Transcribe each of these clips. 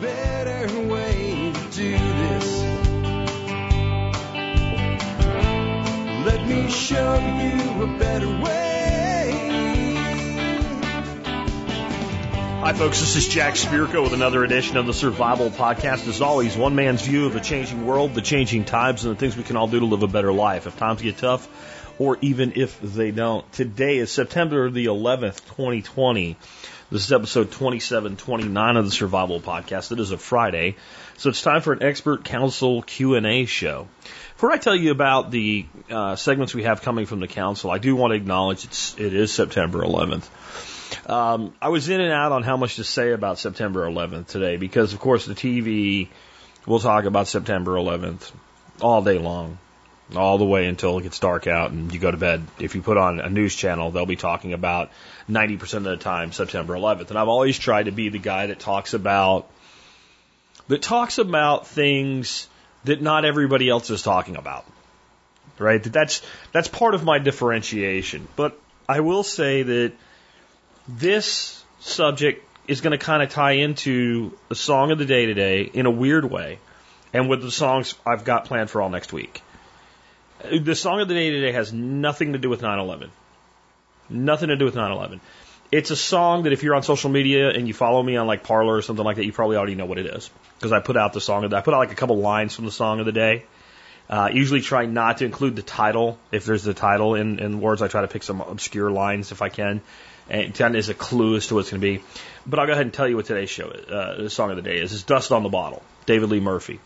better way to do this. Let me show you a better way. Hi, folks. This is Jack Spirko with another edition of the Survival Podcast. As always, one man's view of the changing world, the changing times, and the things we can all do to live a better life if times get tough or even if they don't. Today is September the 11th, 2020. This is episode 2729 of the Survival Podcast. It is a Friday, so it's time for an expert council Q&A show. Before I tell you about the uh, segments we have coming from the council, I do want to acknowledge it's, it is September 11th. Um, I was in and out on how much to say about September 11th today because, of course, the TV will talk about September 11th all day long, all the way until it gets dark out and you go to bed. If you put on a news channel, they'll be talking about 90% of the time September 11th. And I've always tried to be the guy that talks about that talks about things that not everybody else is talking about. Right? That's that's part of my differentiation. But I will say that this subject is going to kind of tie into the song of the day today in a weird way and with the songs I've got planned for all next week. The song of the day today has nothing to do with 9 11. Nothing to do with 9 11. It's a song that if you're on social media and you follow me on like Parler or something like that, you probably already know what it is. Because I put out the song of the day I put out like a couple lines from the song of the day. Uh, usually try not to include the title. If there's the title in, in words, I try to pick some obscure lines if I can and kind is a clue as to what it's going to be. But I'll go ahead and tell you what today's show, uh, the song of the day is. It's Dust on the Bottle, David Lee Murphy.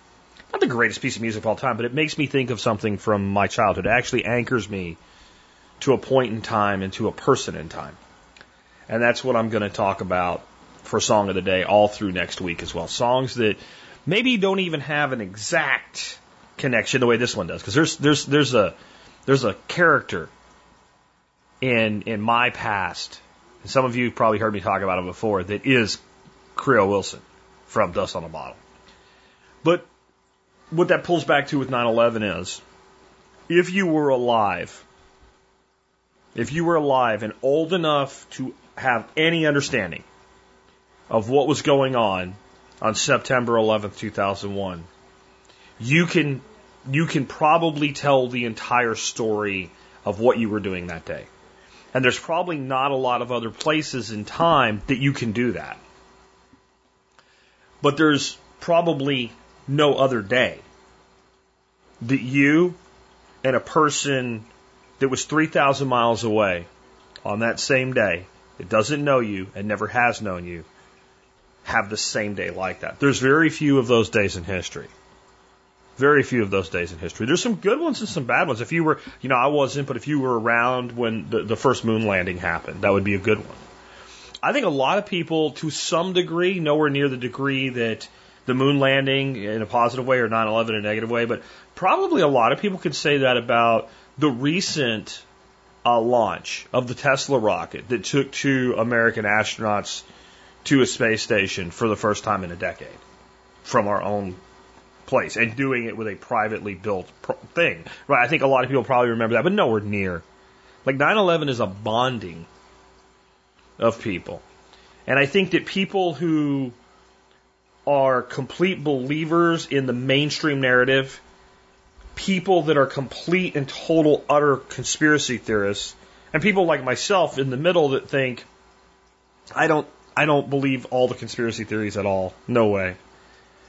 Not the greatest piece of music of all time, but it makes me think of something from my childhood. It actually anchors me to a point in time and to a person in time. And that's what I'm going to talk about for Song of the Day all through next week as well. Songs that maybe don't even have an exact connection the way this one does. Because there's, there's, there's a, there's a character in, in my past and some of you probably heard me talk about him before, that is Creo Wilson from Dust on a Bottle. But what that pulls back to with 9 11 is if you were alive, if you were alive and old enough to have any understanding of what was going on on September 11th, 2001, you can you can probably tell the entire story of what you were doing that day. And there's probably not a lot of other places in time that you can do that. But there's probably no other day that you and a person that was 3,000 miles away on that same day, that doesn't know you and never has known you, have the same day like that. There's very few of those days in history. Very few of those days in history. There's some good ones and some bad ones. If you were, you know, I wasn't, but if you were around when the, the first moon landing happened, that would be a good one. I think a lot of people, to some degree, nowhere near the degree that the moon landing in a positive way or 9 11 in a negative way, but probably a lot of people could say that about the recent uh, launch of the Tesla rocket that took two American astronauts to a space station for the first time in a decade from our own place and doing it with a privately built thing. Right? I think a lot of people probably remember that, but nowhere near. Like 9/11 is a bonding of people. And I think that people who are complete believers in the mainstream narrative, people that are complete and total utter conspiracy theorists, and people like myself in the middle that think I don't I don't believe all the conspiracy theories at all. No way.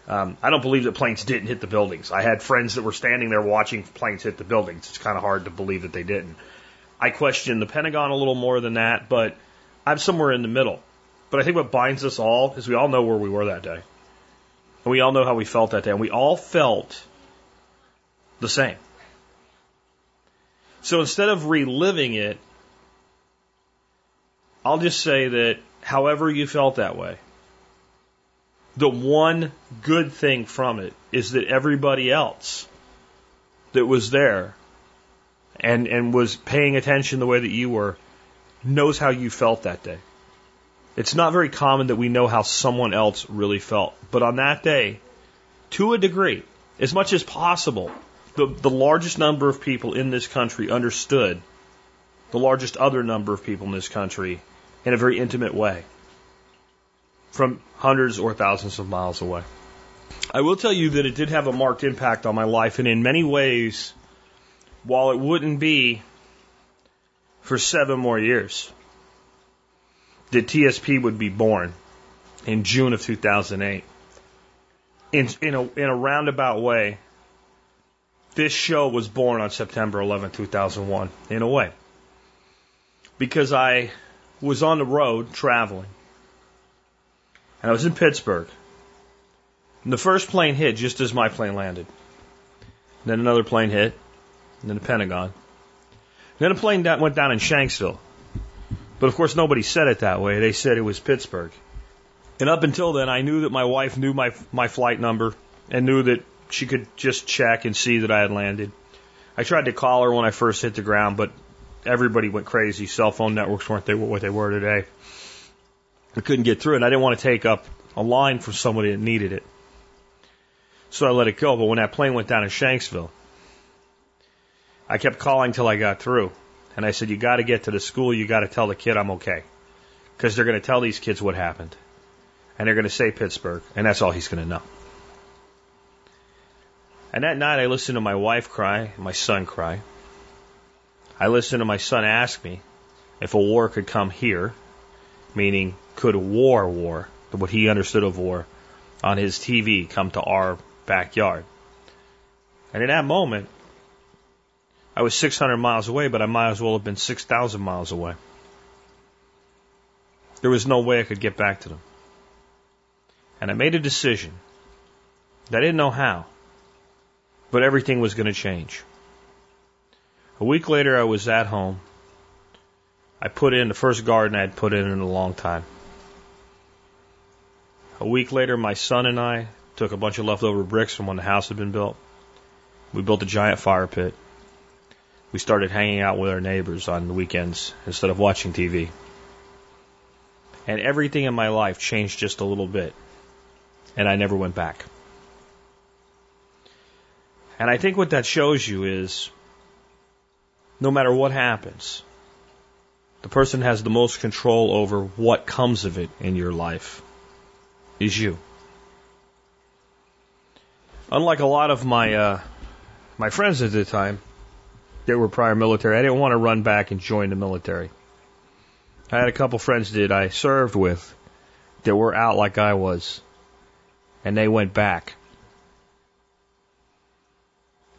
Um, I don't believe that planes didn't hit the buildings. I had friends that were standing there watching planes hit the buildings. It's kind of hard to believe that they didn't. I question the Pentagon a little more than that, but I'm somewhere in the middle. But I think what binds us all is we all know where we were that day. And we all know how we felt that day. And we all felt the same. So instead of reliving it, I'll just say that however you felt that way, the one good thing from it is that everybody else that was there and, and was paying attention the way that you were knows how you felt that day. It's not very common that we know how someone else really felt. But on that day, to a degree, as much as possible, the, the largest number of people in this country understood the largest other number of people in this country in a very intimate way. from hundreds or thousands of miles away. I will tell you that it did have a marked impact on my life, and in many ways, while it wouldn't be for seven more years, that TSP would be born in June of 2008. In, in, a, in a roundabout way, this show was born on September 11, 2001, in a way. Because I was on the road traveling. And I was in Pittsburgh. And the first plane hit just as my plane landed. Then another plane hit. And then the Pentagon. Then a plane that went down in Shanksville. But of course, nobody said it that way. They said it was Pittsburgh. And up until then, I knew that my wife knew my my flight number and knew that she could just check and see that I had landed. I tried to call her when I first hit the ground, but everybody went crazy. Cell phone networks weren't they what they were today. I couldn't get through, and I didn't want to take up a line for somebody that needed it. So I let it go. But when that plane went down in Shanksville, I kept calling till I got through. And I said, You got to get to the school. You got to tell the kid I'm okay. Because they're going to tell these kids what happened. And they're going to say Pittsburgh. And that's all he's going to know. And that night I listened to my wife cry, my son cry. I listened to my son ask me if a war could come here, meaning could war, war, what he understood of war, on his TV come to our backyard. And in that moment, I was 600 miles away, but I might as well have been 6,000 miles away. There was no way I could get back to them. And I made a decision. That I didn't know how, but everything was going to change. A week later, I was at home. I put in the first garden I had put in in a long time. A week later, my son and I took a bunch of leftover bricks from when the house had been built. We built a giant fire pit. We started hanging out with our neighbors on the weekends instead of watching TV. And everything in my life changed just a little bit. And I never went back. And I think what that shows you is no matter what happens, the person has the most control over what comes of it in your life is you. Unlike a lot of my uh, my friends at the time, they were prior military. I didn't want to run back and join the military. I had a couple friends that I served with that were out like I was, and they went back.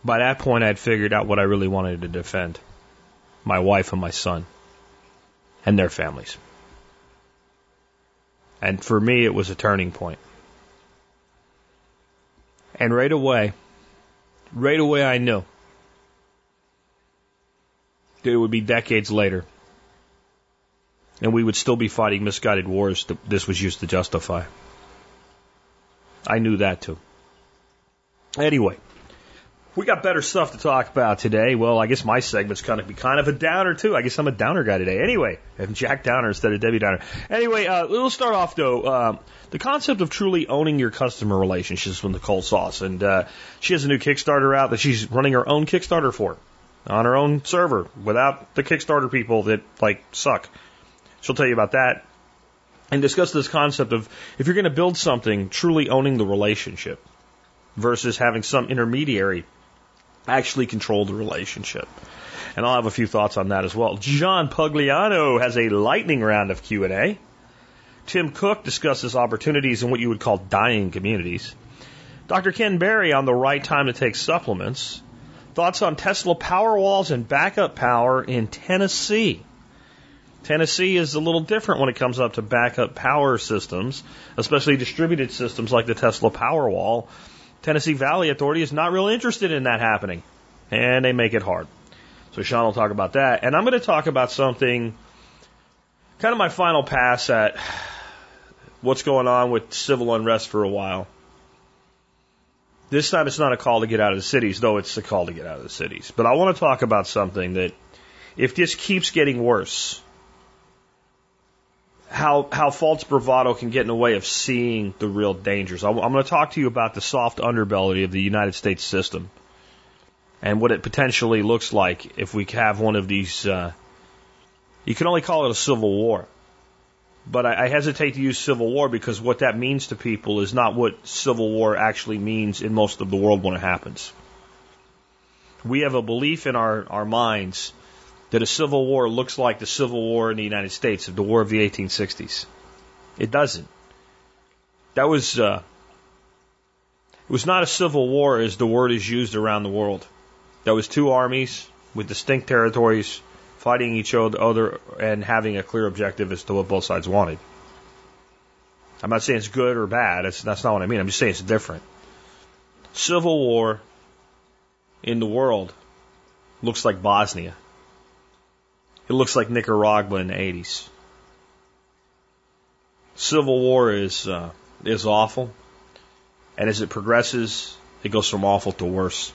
By that point, I'd figured out what I really wanted to defend my wife and my son and their families. And for me, it was a turning point. And right away, right away, I knew that it would be decades later. And we would still be fighting misguided wars that this was used to justify. I knew that too. Anyway, we got better stuff to talk about today. Well, I guess my segment's kind of be kind of a downer too. I guess I'm a downer guy today. Anyway, I'm Jack Downer instead of Debbie Downer. Anyway, uh, we'll start off though. Um, the concept of truly owning your customer relationships from Nicole Sauce, and uh, she has a new Kickstarter out that she's running her own Kickstarter for on her own server without the Kickstarter people that like suck. She'll tell you about that and discuss this concept of if you're going to build something, truly owning the relationship versus having some intermediary actually control the relationship. And I'll have a few thoughts on that as well. John Pugliano has a lightning round of Q&A. Tim Cook discusses opportunities in what you would call dying communities. Dr. Ken Berry on the right time to take supplements. Thoughts on Tesla Powerwalls and backup power in Tennessee. Tennessee is a little different when it comes up to backup power systems, especially distributed systems like the Tesla Powerwall. Tennessee Valley Authority is not real interested in that happening, and they make it hard. So Sean will talk about that, and I'm going to talk about something, kind of my final pass at what's going on with civil unrest for a while. This time it's not a call to get out of the cities, though it's a call to get out of the cities. But I want to talk about something that, if this keeps getting worse, how how false bravado can get in the way of seeing the real dangers. I'm, I'm going to talk to you about the soft underbelly of the United States system and what it potentially looks like if we have one of these. Uh, you can only call it a civil war, But I, I hesitate to use civil war because what that means to people is not what civil war actually means in most of the world when it happens. We have a belief in our, our minds that a civil war looks like the civil war in the United States, the war of the 1860s. It doesn't. That was uh, it was not a civil war as the word is used around the world. That was two armies with distinct territories fighting each other and having a clear objective as to what both sides wanted. I'm not saying it's good or bad. That's, that's not what I mean. I'm just saying it's different. Civil war in the world looks like Bosnia. It looks like Nicaragua in the 80s. Civil war is uh, is awful, and as it progresses, it goes from awful to worse.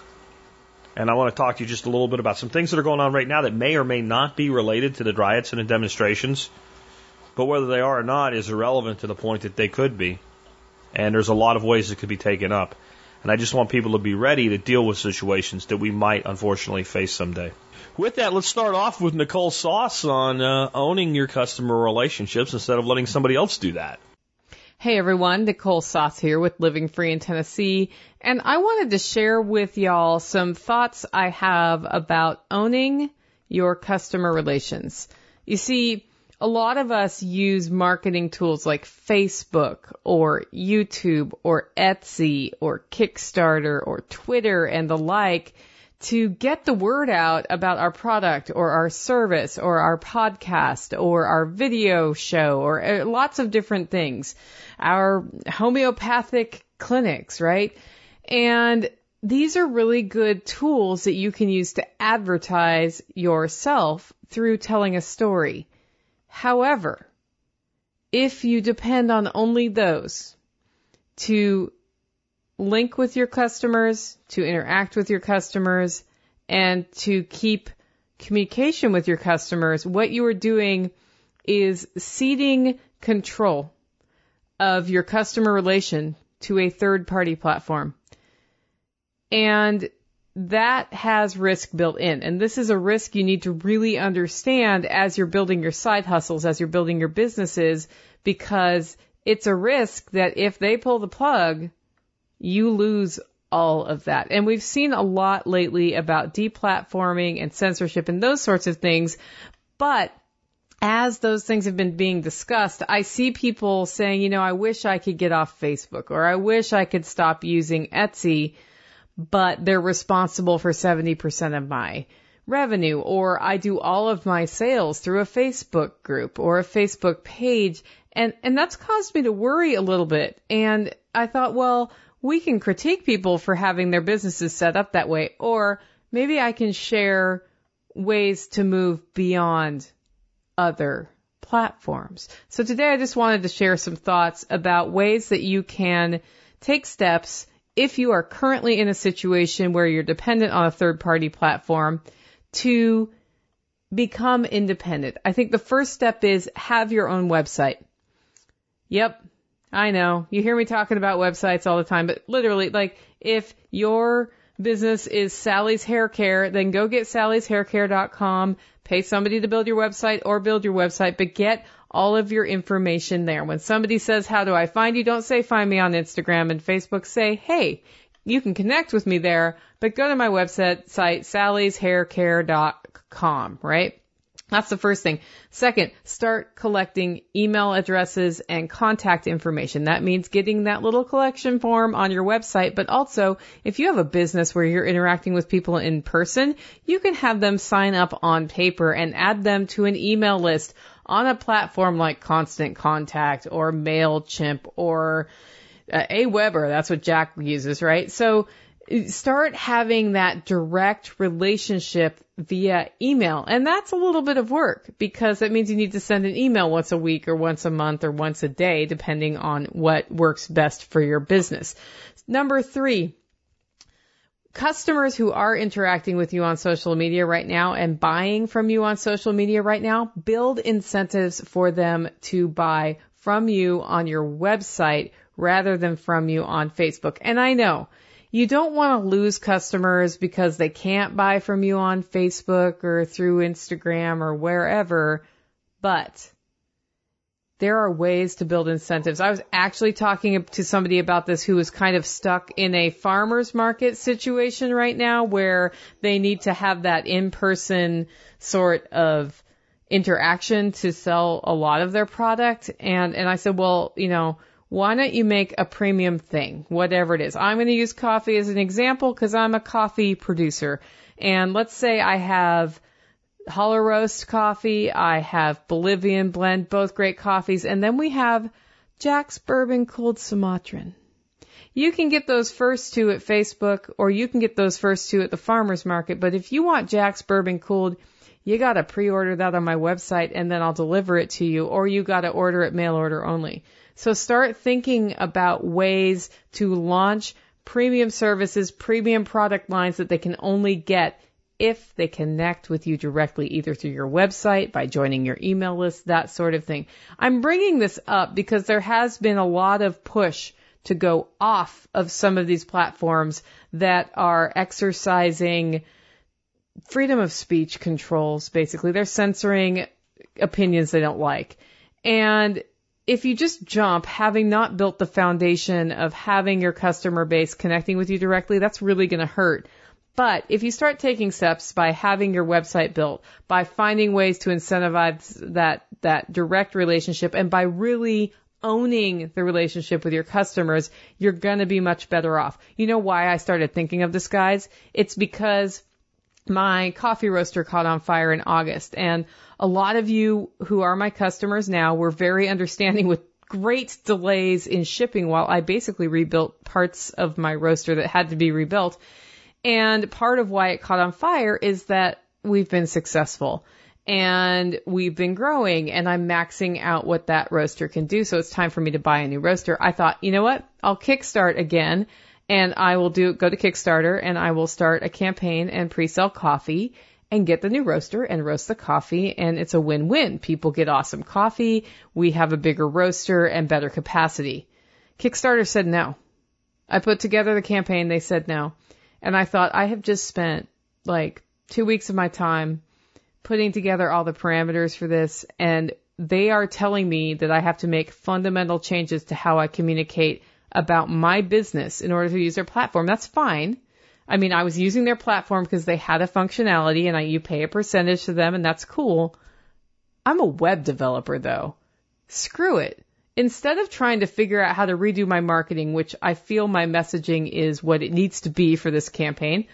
And I want to talk to you just a little bit about some things that are going on right now that may or may not be related to the riots and the demonstrations. But whether they are or not is irrelevant to the point that they could be. And there's a lot of ways it could be taken up. And I just want people to be ready to deal with situations that we might unfortunately face someday. With that, let's start off with Nicole Sauce on uh, owning your customer relationships instead of letting somebody else do that. Hey everyone, Nicole Sauce here with Living Free in Tennessee, and I wanted to share with y'all some thoughts I have about owning your customer relations. You see, a lot of us use marketing tools like Facebook or YouTube or Etsy or Kickstarter or Twitter and the like to get the word out about our product or our service or our podcast or our video show or uh, lots of different things. Our homeopathic clinics, right? And these are really good tools that you can use to advertise yourself through telling a story. However, if you depend on only those to link with your customers, to interact with your customers, and to keep communication with your customers, what you are doing is ceding control of your customer relation to a third party platform. And that has risk built in. And this is a risk you need to really understand as you're building your side hustles, as you're building your businesses, because it's a risk that if they pull the plug, you lose all of that. And we've seen a lot lately about deplatforming and censorship and those sorts of things. But as those things have been being discussed, I see people saying, you know, I wish I could get off Facebook or I wish I could stop using Etsy, but they're responsible for 70% of my revenue or I do all of my sales through a Facebook group or a Facebook page. And, and that's caused me to worry a little bit. And I thought, well, we can critique people for having their businesses set up that way, or maybe I can share ways to move beyond other platforms. So today I just wanted to share some thoughts about ways that you can take steps if you are currently in a situation where you're dependent on a third party platform to become independent. I think the first step is have your own website. Yep, I know. You hear me talking about websites all the time, but literally, like, if your business is Sally's Hair Care, then go get sallyshaircare.com, pay somebody to build your website or build your website, but get all of your information there. When somebody says, how do I find you? Don't say find me on Instagram and Facebook. Say, hey, you can connect with me there, but go to my website, site, sallyshaircare.com, right? That's the first thing. Second, start collecting email addresses and contact information. That means getting that little collection form on your website, but also if you have a business where you're interacting with people in person, you can have them sign up on paper and add them to an email list on a platform like Constant Contact or MailChimp or uh, Aweber. That's what Jack uses, right? So start having that direct relationship via email. And that's a little bit of work because that means you need to send an email once a week or once a month or once a day, depending on what works best for your business. Number three, customers who are interacting with you on social media right now and buying from you on social media right now, build incentives for them to buy from you on your website rather than from you on Facebook. And I know you don't want to lose customers because they can't buy from you on Facebook or through Instagram or wherever, but there are ways to build incentives. I was actually talking to somebody about this who is kind of stuck in a farmer's market situation right now where they need to have that in-person sort of interaction to sell a lot of their product. And, and I said, well, you know, why don't you make a premium thing, whatever it is? I'm going to use coffee as an example because I'm a coffee producer. And let's say I have Holler Roast coffee. I have Bolivian blend, both great coffees. And then we have Jack's Bourbon Cooled Sumatran. You can get those first two at Facebook or you can get those first two at the farmer's market. But if you want Jack's Bourbon Cooled, you got to pre-order that on my website and then I'll deliver it to you or you got to order it mail order only. So start thinking about ways to launch premium services, premium product lines that they can only get if they connect with you directly, either through your website, by joining your email list, that sort of thing. I'm bringing this up because there has been a lot of push to go off of some of these platforms that are exercising freedom of speech controls, basically. They're censoring opinions they don't like. And if you just jump, having not built the foundation of having your customer base connecting with you directly, that's really going to hurt. But if you start taking steps by having your website built, by finding ways to incentivize that, that direct relationship and by really owning the relationship with your customers, you're going to be much better off. You know why I started thinking of this, guys? It's because my coffee roaster caught on fire in August and a lot of you who are my customers now were very understanding with great delays in shipping while I basically rebuilt parts of my roaster that had to be rebuilt. And part of why it caught on fire is that we've been successful and we've been growing and I'm maxing out what that roaster can do. So it's time for me to buy a new roaster. I thought, you know what? I'll kickstart again and I will do, go to Kickstarter and I will start a campaign and pre-sell coffee and get the new roaster and roast the coffee and it's a win-win. People get awesome coffee. We have a bigger roaster and better capacity. Kickstarter said no. I put together the campaign. They said no. And I thought, I have just spent like two weeks of my time putting together all the parameters for this, and they are telling me that I have to make fundamental changes to how I communicate about my business in order to use their platform. That's fine. I mean, I was using their platform because they had a functionality and I, you pay a percentage to them and that's cool. I'm a web developer though. Screw it instead of trying to figure out how to redo my marketing, which I feel my messaging is what it needs to be for this campaign,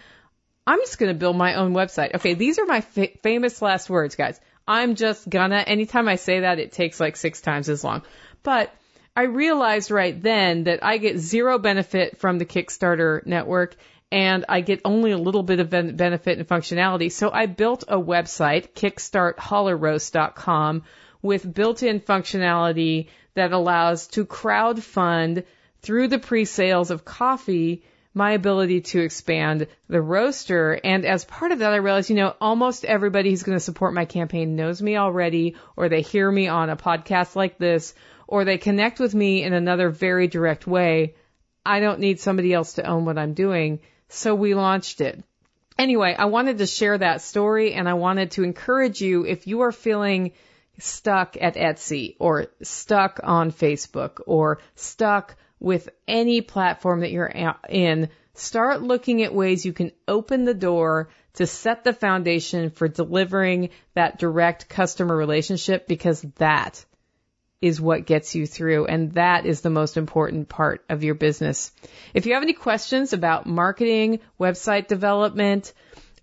I'm just going to build my own website. Okay, these are my fa- famous last words, guys. I'm just gonna, anytime I say that, it takes like six times as long. But I realized right then that I get zero benefit from the Kickstarter network and I get only a little bit of benefit and functionality. So I built a website, kickstarthollerroast.com, with built-in functionality that allows to crowd fund through the pre-sales of coffee my ability to expand the roaster. And as part of that, I realized, you know, almost everybody who's going to support my campaign knows me already, or they hear me on a podcast like this, or they connect with me in another very direct way. I don't need somebody else to own what I'm doing. So we launched it. Anyway, I wanted to share that story and I wanted to encourage you if you are feeling stuck at Etsy or stuck on Facebook or stuck with any platform that you're in, start looking at ways you can open the door to set the foundation for delivering that direct customer relationship because that is what gets you through and that is the most important part of your business. If you have any questions about marketing, website development,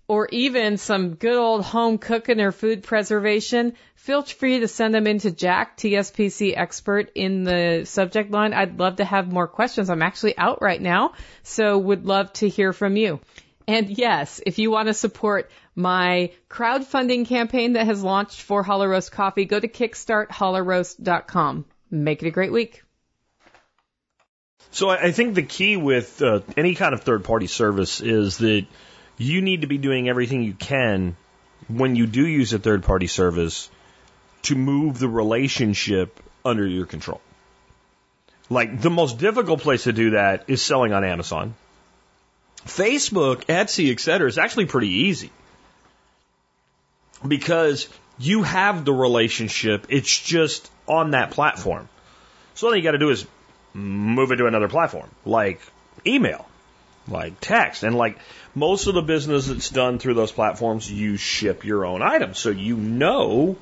or even some good old home cooking or food preservation, feel free to send them in to Jack, TSPC expert in the subject line. I'd love to have more questions. I'm actually out right now, so would love to hear from you. And yes, if you want to support my crowdfunding campaign that has launched for Holler Roast Coffee, go to kickstarthollerroast.com. Make it a great week. So I think the key with uh, any kind of third party service is that you need to be doing everything you can when you do use a third party service to move the relationship under your control. Like the most difficult place to do that is selling on Amazon. Facebook, Etsy, etc. is actually pretty easy because you have the relationship. It's just on that platform. So all you got to do is move it to another platform, like email, like text, and like most of the business that's done through those platforms, you ship your own items, so you know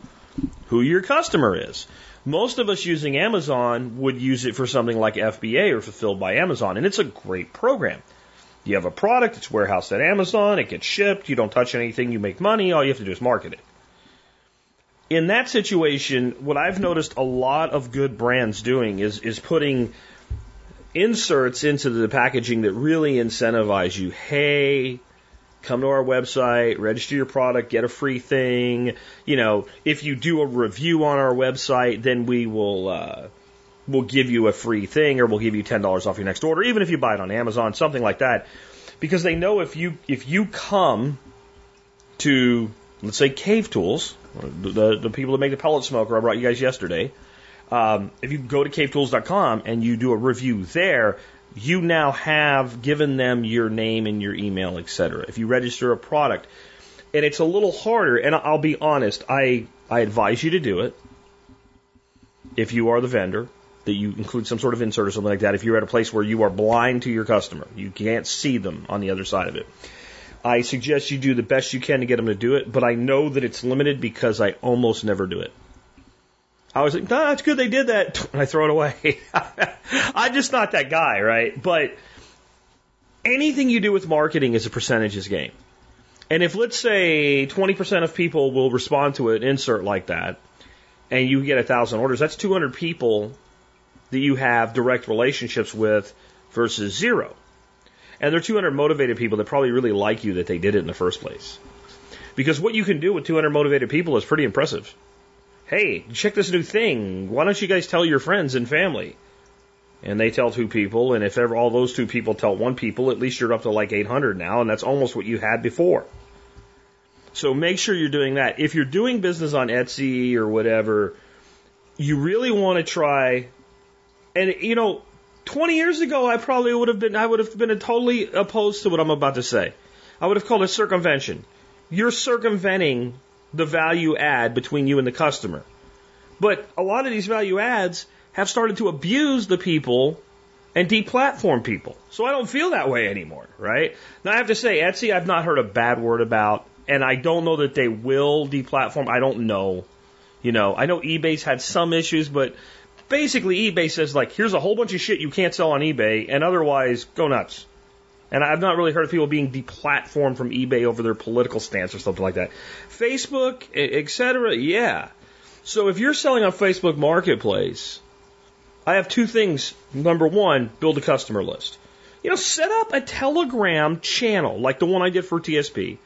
who your customer is. Most of us using Amazon would use it for something like FBA or fulfilled by Amazon, and it's a great program. You have a product, it's warehoused at Amazon, it gets shipped, you don't touch anything, you make money, all you have to do is market it. In that situation, what I've noticed a lot of good brands doing is, is putting inserts into the packaging that really incentivize you. Hey, come to our website, register your product, get a free thing. You know, if you do a review on our website, then we will uh, we'll give you a free thing, or we'll give you ten dollars off your next order, even if you buy it on Amazon, something like that. Because they know if you if you come to let's say Cave Tools, the the people that make the pellet smoker I brought you guys yesterday. Um, if you go to cavetools.com and you do a review there, you now have given them your name and your email, etc. If you register a product, and it's a little harder, and I'll be honest, I, I advise you to do it if you are the vendor, that you include some sort of insert or something like that. If you're at a place where you are blind to your customer, you can't see them on the other side of it. I suggest you do the best you can to get them to do it, but I know that it's limited because I almost never do it. I was like, no, that's good they did that. And I throw it away. I'm just not that guy, right? But anything you do with marketing is a percentages game. And if let's say 20% of people will respond to an insert like that, and you get a thousand orders, that's 200 people that you have direct relationships with versus zero. And they're 200 motivated people that probably really like you that they did it in the first place. Because what you can do with 200 motivated people is pretty impressive hey, check this new thing. Why don't you guys tell your friends and family? And they tell two people, and if ever all those two people tell one people, at least you're up to like 800 now, and that's almost what you had before. So make sure you're doing that. If you're doing business on Etsy or whatever, you really want to try, and you know, 20 years ago, I probably would have been, I would have been totally opposed to what I'm about to say. I would have called it circumvention. You're circumventing the value add between you and the customer. But a lot of these value adds have started to abuse the people and deplatform people. So I don't feel that way anymore, right? Now I have to say, Etsy, I've not heard a bad word about, and I don't know that they will deplatform. I don't know. You know, I know eBay's had some issues, but basically eBay says like, here's a whole bunch of shit you can't sell on eBay, and otherwise go nuts. And I've not really heard of people being deplatformed from eBay over their political stance or something like that. Facebook, etc. Yeah. So if you're selling on Facebook Marketplace, I have two things. Number one, build a customer list. You know, set up a Telegram channel like the one I did for TSP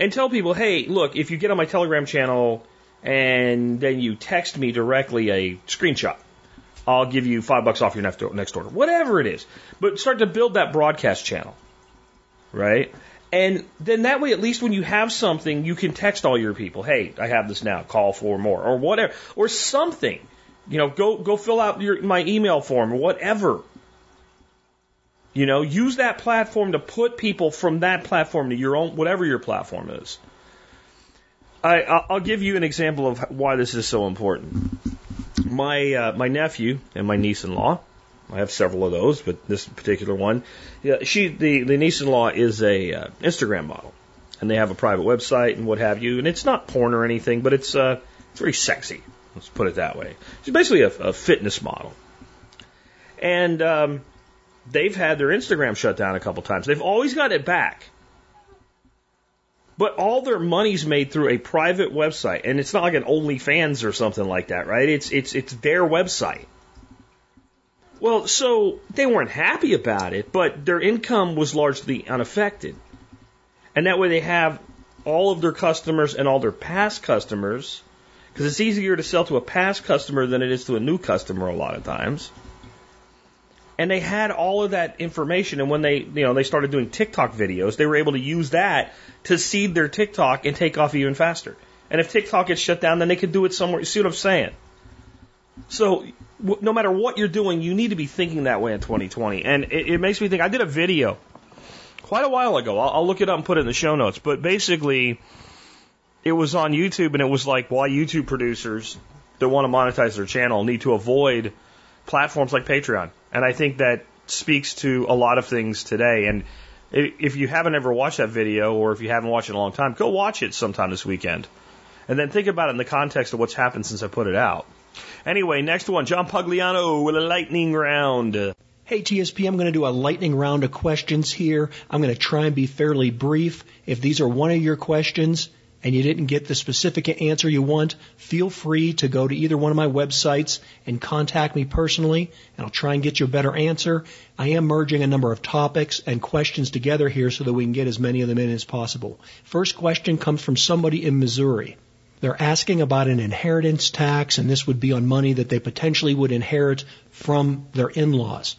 and tell people, hey, look, if you get on my Telegram channel and then you text me directly a screenshot, I'll give you five bucks off your next, order. Whatever it is. But start to build that broadcast channel. Right? And then that way, at least when you have something, you can text all your people, hey, I have this now, call for more, or whatever, or something. You know, go, go fill out your, my email form or whatever. You know, use that platform to put people from that platform to your own, whatever your platform is. I, I'll give you an example of why this is so important my uh, my nephew and my niece-in-law. I have several of those, but this particular one, yeah, she the the niece-in-law is a uh, Instagram model, and they have a private website and what have you. And it's not porn or anything, but it's uh it's very sexy. Let's put it that way. She's basically a, a fitness model, and um, they've had their Instagram shut down a couple times. They've always got it back. But all their money's made through a private website, and it's not like an OnlyFans or something like that, right? It's it's it's their website. Well, so they weren't happy about it, but their income was largely unaffected. And that way they have all of their customers and all their past customers, because it's easier to sell to a past customer than it is to a new customer a lot of times. And they had all of that information, and when they, you know, they started doing TikTok videos, they were able to use that to seed their TikTok and take off even faster. And if TikTok gets shut down, then they could do it somewhere. You see what I'm saying? So no matter what you're doing, you need to be thinking that way in 2020. And it, it makes me think. I did a video quite a while ago. I'll, I'll look it up and put it in the show notes. But basically, it was on YouTube, and it was like why YouTube producers that want to monetize their channel need to avoid platforms like Patreon. And I think that speaks to a lot of things today. And if you haven't ever watched that video or if you haven't watched it in a long time, go watch it sometime this weekend. And then think about it in the context of what's happened since I put it out. Anyway, next one, John Pugliano with a lightning round. Hey TSP, I'm going to do a lightning round of questions here. I'm going to try and be fairly brief. If these are one of your questions and you didn't get the specific answer you want, feel free to go to either one of my websites and contact me personally, and I'll try and get you a better answer. I am merging a number of topics and questions together here so that we can get as many of them in as possible. First question comes from somebody in Missouri. They're asking about an inheritance tax, and this would be on money that they potentially would inherit from their in-laws.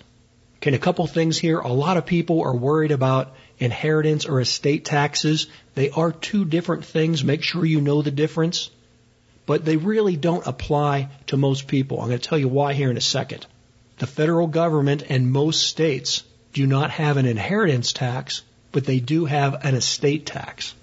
Okay, a couple things here. A lot of people are worried about inheritance or estate taxes. They are two different things. Make sure you know the difference. But they really don't apply to most people. I'm going to tell you why here in a second. The federal government and most states do not have an inheritance tax, but they do have an estate tax.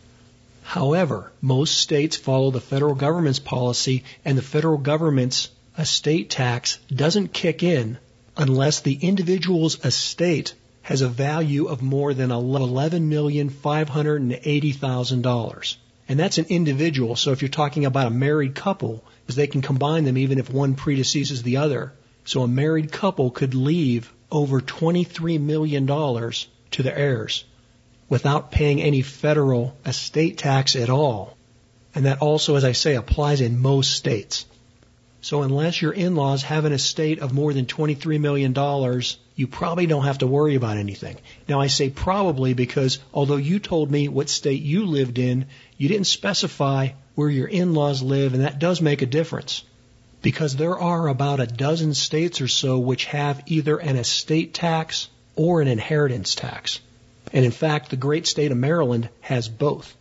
However, most states follow the federal government's policy and the federal government's estate tax doesn't kick in unless the individual's estate has a value of more than $11,580,000. And that's an individual. So if you're talking about a married couple, because they can combine them even if one predeceases the other. So a married couple could leave over $23 million to their heirs without paying any federal estate tax at all. And that also, as I say, applies in most states. So unless your in-laws have an estate of more than $23 million, you probably don't have to worry about anything. Now I say probably because although you told me what state you lived in, you didn't specify where your in-laws live and that does make a difference. Because there are about a dozen states or so which have either an estate tax or an inheritance tax. And in fact, the great state of Maryland has both.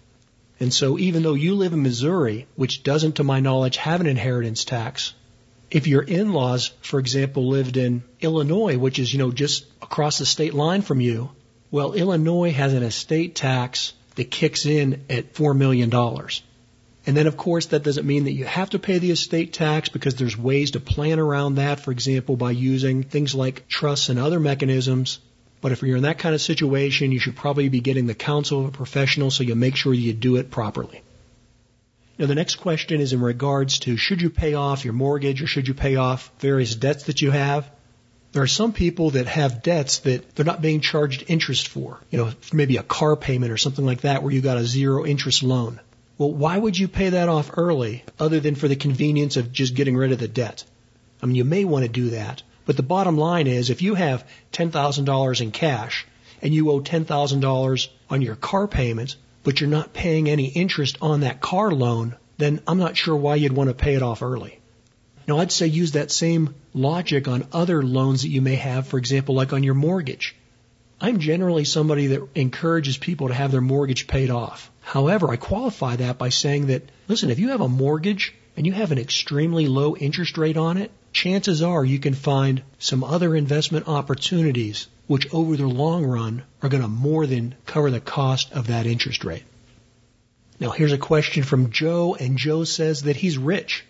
And so even though you live in Missouri, which doesn't to my knowledge have an inheritance tax, if your in-laws, for example, lived in Illinois, which is, you know, just across the state line from you, well, Illinois has an estate tax that kicks in at $4 million. And then, of course, that doesn't mean that you have to pay the estate tax because there's ways to plan around that, for example, by using things like trusts and other mechanisms but if you're in that kind of situation, you should probably be getting the counsel of a professional so you make sure you do it properly. Now the next question is in regards to should you pay off your mortgage or should you pay off various debts that you have? There are some people that have debts that they're not being charged interest for. You know, maybe a car payment or something like that where you got a zero interest loan. Well, why would you pay that off early other than for the convenience of just getting rid of the debt? I mean, you may want to do that, but the bottom line is if you have $10,000 in cash and you owe $10,000 on your car payment, but you're not paying any interest on that car loan, then I'm not sure why you'd want to pay it off early. Now, I'd say use that same logic on other loans that you may have, for example, like on your mortgage. I'm generally somebody that encourages people to have their mortgage paid off. However, I qualify that by saying that, listen, if you have a mortgage and you have an extremely low interest rate on it, chances are you can find some other investment opportunities which over the long run are going to more than cover the cost of that interest rate. Now here's a question from Joe and Joe says that he's rich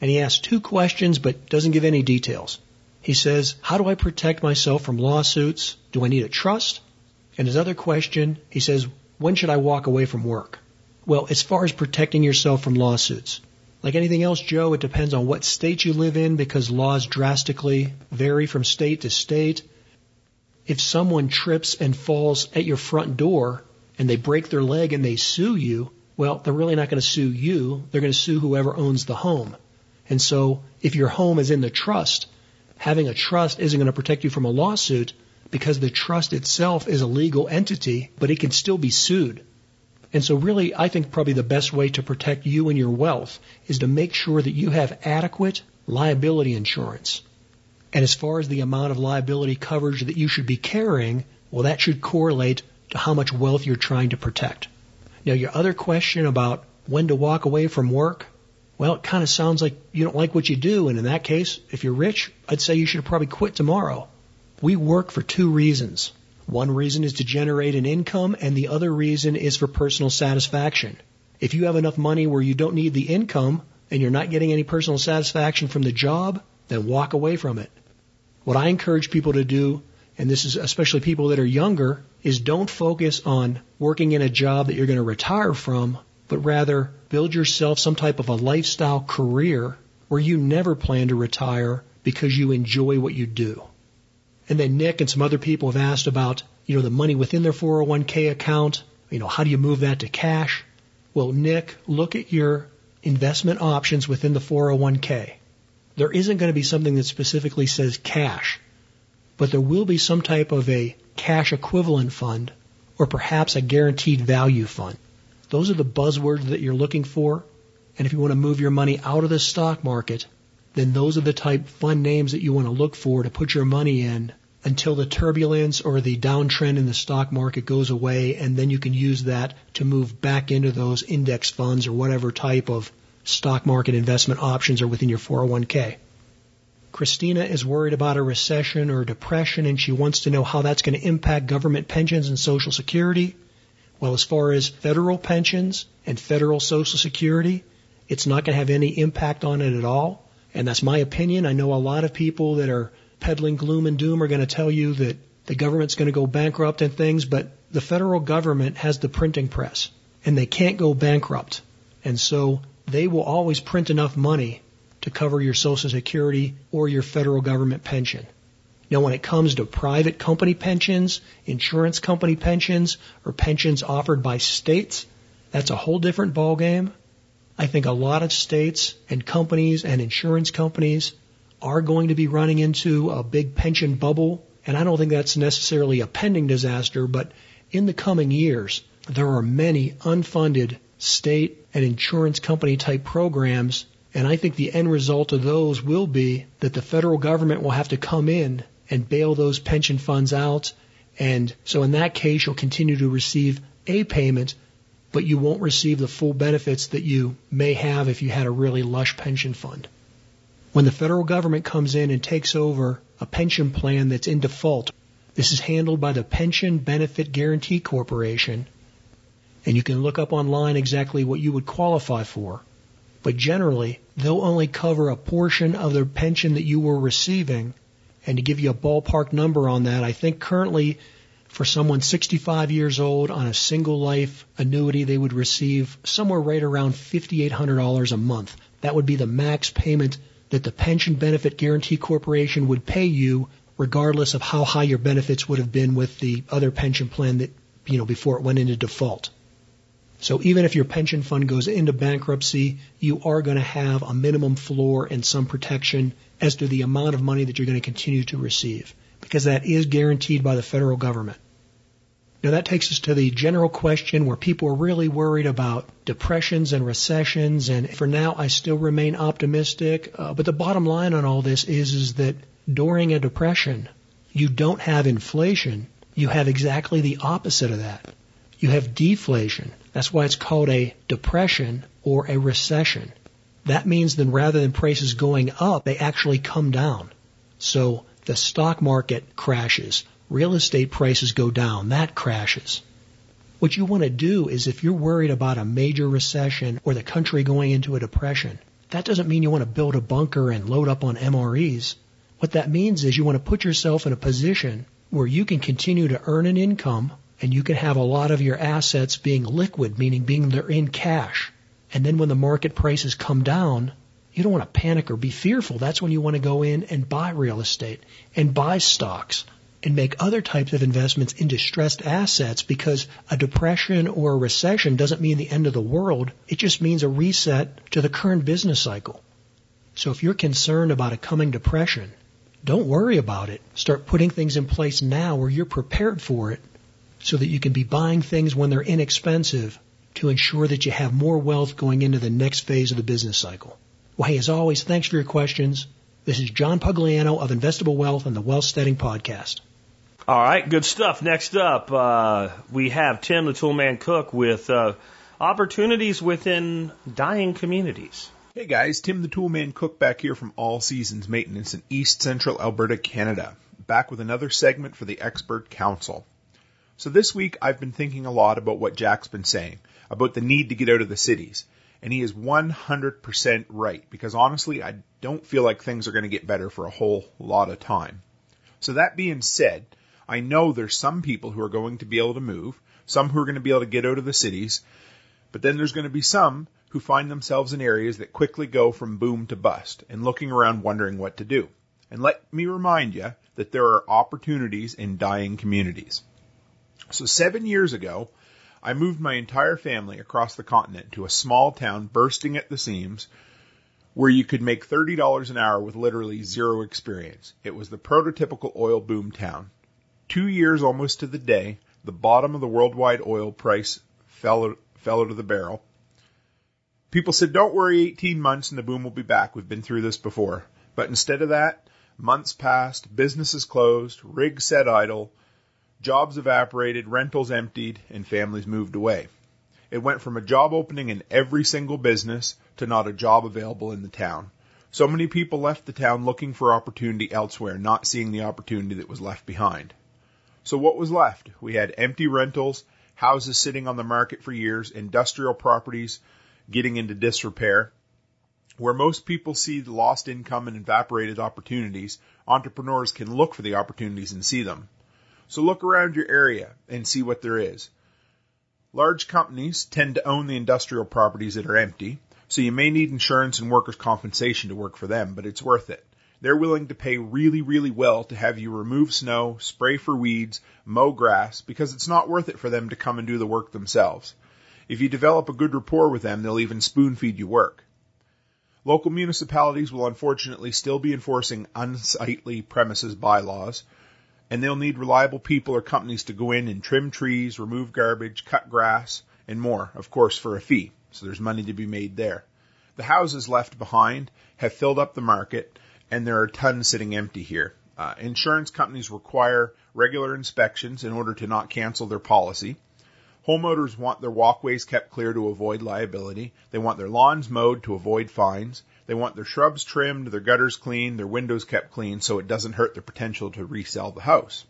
and he asks two questions but doesn't give any details. He says, how do I protect myself from lawsuits? Do I need a trust? And his other question, he says, when should I walk away from work? Well, as far as protecting yourself from lawsuits, like anything else, Joe, it depends on what state you live in because laws drastically vary from state to state. If someone trips and falls at your front door and they break their leg and they sue you, well, they're really not going to sue you. They're going to sue whoever owns the home. And so if your home is in the trust, having a trust isn't going to protect you from a lawsuit because the trust itself is a legal entity, but it can still be sued. And so really, I think probably the best way to protect you and your wealth is to make sure that you have adequate liability insurance. And as far as the amount of liability coverage that you should be carrying, well, that should correlate to how much wealth you're trying to protect. Now, your other question about when to walk away from work, well, it kind of sounds like you don't like what you do. And in that case, if you're rich, I'd say you should probably quit tomorrow. We work for two reasons. One reason is to generate an income, and the other reason is for personal satisfaction. If you have enough money where you don't need the income, and you're not getting any personal satisfaction from the job, then walk away from it. What I encourage people to do, and this is especially people that are younger, is don't focus on working in a job that you're going to retire from, but rather build yourself some type of a lifestyle career where you never plan to retire because you enjoy what you do. And then Nick and some other people have asked about, you know, the money within their 401k account. You know, how do you move that to cash? Well, Nick, look at your investment options within the 401k. There isn't going to be something that specifically says cash, but there will be some type of a cash equivalent fund or perhaps a guaranteed value fund. Those are the buzzwords that you're looking for. And if you want to move your money out of the stock market, then those are the type fund names that you want to look for to put your money in until the turbulence or the downtrend in the stock market goes away, and then you can use that to move back into those index funds or whatever type of stock market investment options are within your 401k. Christina is worried about a recession or a depression, and she wants to know how that's going to impact government pensions and Social Security. Well, as far as federal pensions and federal Social Security, it's not going to have any impact on it at all. And that's my opinion. I know a lot of people that are peddling gloom and doom are going to tell you that the government's going to go bankrupt and things, but the federal government has the printing press and they can't go bankrupt. And so they will always print enough money to cover your Social Security or your federal government pension. Now, when it comes to private company pensions, insurance company pensions, or pensions offered by states, that's a whole different ballgame. I think a lot of states and companies and insurance companies are going to be running into a big pension bubble. And I don't think that's necessarily a pending disaster, but in the coming years, there are many unfunded state and insurance company type programs. And I think the end result of those will be that the federal government will have to come in and bail those pension funds out. And so in that case, you'll continue to receive a payment, but you won't receive the full benefits that you may have if you had a really lush pension fund. When the federal government comes in and takes over a pension plan that's in default, this is handled by the Pension Benefit Guaranty Corporation, and you can look up online exactly what you would qualify for. But generally, they'll only cover a portion of the pension that you were receiving. And to give you a ballpark number on that, I think currently for someone 65 years old on a single life annuity, they would receive somewhere right around $5,800 a month. That would be the max payment that the Pension Benefit Guaranty Corporation would pay you regardless of how high your benefits would have been with the other pension plan that, you know, before it went into default. So even if your pension fund goes into bankruptcy, you are going to have a minimum floor and some protection as to the amount of money that you're going to continue to receive because that is guaranteed by the federal government. Now that takes us to the general question where people are really worried about depressions and recessions. And for now, I still remain optimistic. Uh, but the bottom line on all this is, is that during a depression, you don't have inflation. You have exactly the opposite of that. You have deflation. That's why it's called a depression or a recession. That means then rather than prices going up, they actually come down. So the stock market crashes real estate prices go down. That crashes. What you want to do is if you're worried about a major recession or the country going into a depression, that doesn't mean you want to build a bunker and load up on MREs. What that means is you want to put yourself in a position where you can continue to earn an income and you can have a lot of your assets being liquid, meaning being they're in cash. And then when the market prices come down, you don't want to panic or be fearful. That's when you want to go in and buy real estate and buy stocks and make other types of investments in distressed assets because a depression or a recession doesn't mean the end of the world. It just means a reset to the current business cycle. So if you're concerned about a coming depression, don't worry about it. Start putting things in place now where you're prepared for it so that you can be buying things when they're inexpensive to ensure that you have more wealth going into the next phase of the business cycle. Well, hey, as always, thanks for your questions. This is John Pugliano of Investable Wealth and the Wealth Steading Podcast. All right, good stuff. Next up, uh, we have Tim the Toolman Cook with uh, opportunities within dying communities. Hey guys, Tim the Toolman Cook back here from All Seasons Maintenance in East Central Alberta, Canada. Back with another segment for the Expert Council. So this week I've been thinking a lot about what Jack's been saying about the need to get out of the cities. And he is 100% right because honestly, I don't feel like things are going to get better for a whole lot of time. So that being said, I know there's some people who are going to be able to move, some who are going to be able to get out of the cities, but then there's going to be some who find themselves in areas that quickly go from boom to bust and looking around wondering what to do. And let me remind you that there are opportunities in dying communities. So seven years ago, I moved my entire family across the continent to a small town bursting at the seams where you could make $30 an hour with literally zero experience. It was the prototypical oil boom town. Two years almost to the day, the bottom of the worldwide oil price fell, fell to the barrel. People said, don't worry, 18 months and the boom will be back. We've been through this before. But instead of that, months passed, businesses closed, rigs set idle, jobs evaporated, rentals emptied, and families moved away. It went from a job opening in every single business to not a job available in the town. So many people left the town looking for opportunity elsewhere, not seeing the opportunity that was left behind. So what was left? We had empty rentals, houses sitting on the market for years, industrial properties getting into disrepair. Where most people see the lost income and evaporated opportunities, entrepreneurs can look for the opportunities and see them. So look around your area and see what there is. Large companies tend to own the industrial properties that are empty, so you may need insurance and workers' compensation to work for them, but it's worth it. They're willing to pay really, really well to have you remove snow, spray for weeds, mow grass, because it's not worth it for them to come and do the work themselves. If you develop a good rapport with them, they'll even spoon feed you work. Local municipalities will unfortunately still be enforcing unsightly premises bylaws, and they'll need reliable people or companies to go in and trim trees, remove garbage, cut grass, and more, of course, for a fee. So there's money to be made there. The houses left behind have filled up the market, and there are tons sitting empty here. Uh, insurance companies require regular inspections in order to not cancel their policy. Homeowners want their walkways kept clear to avoid liability. They want their lawns mowed to avoid fines. They want their shrubs trimmed, their gutters cleaned, their windows kept clean so it doesn't hurt their potential to resell the house.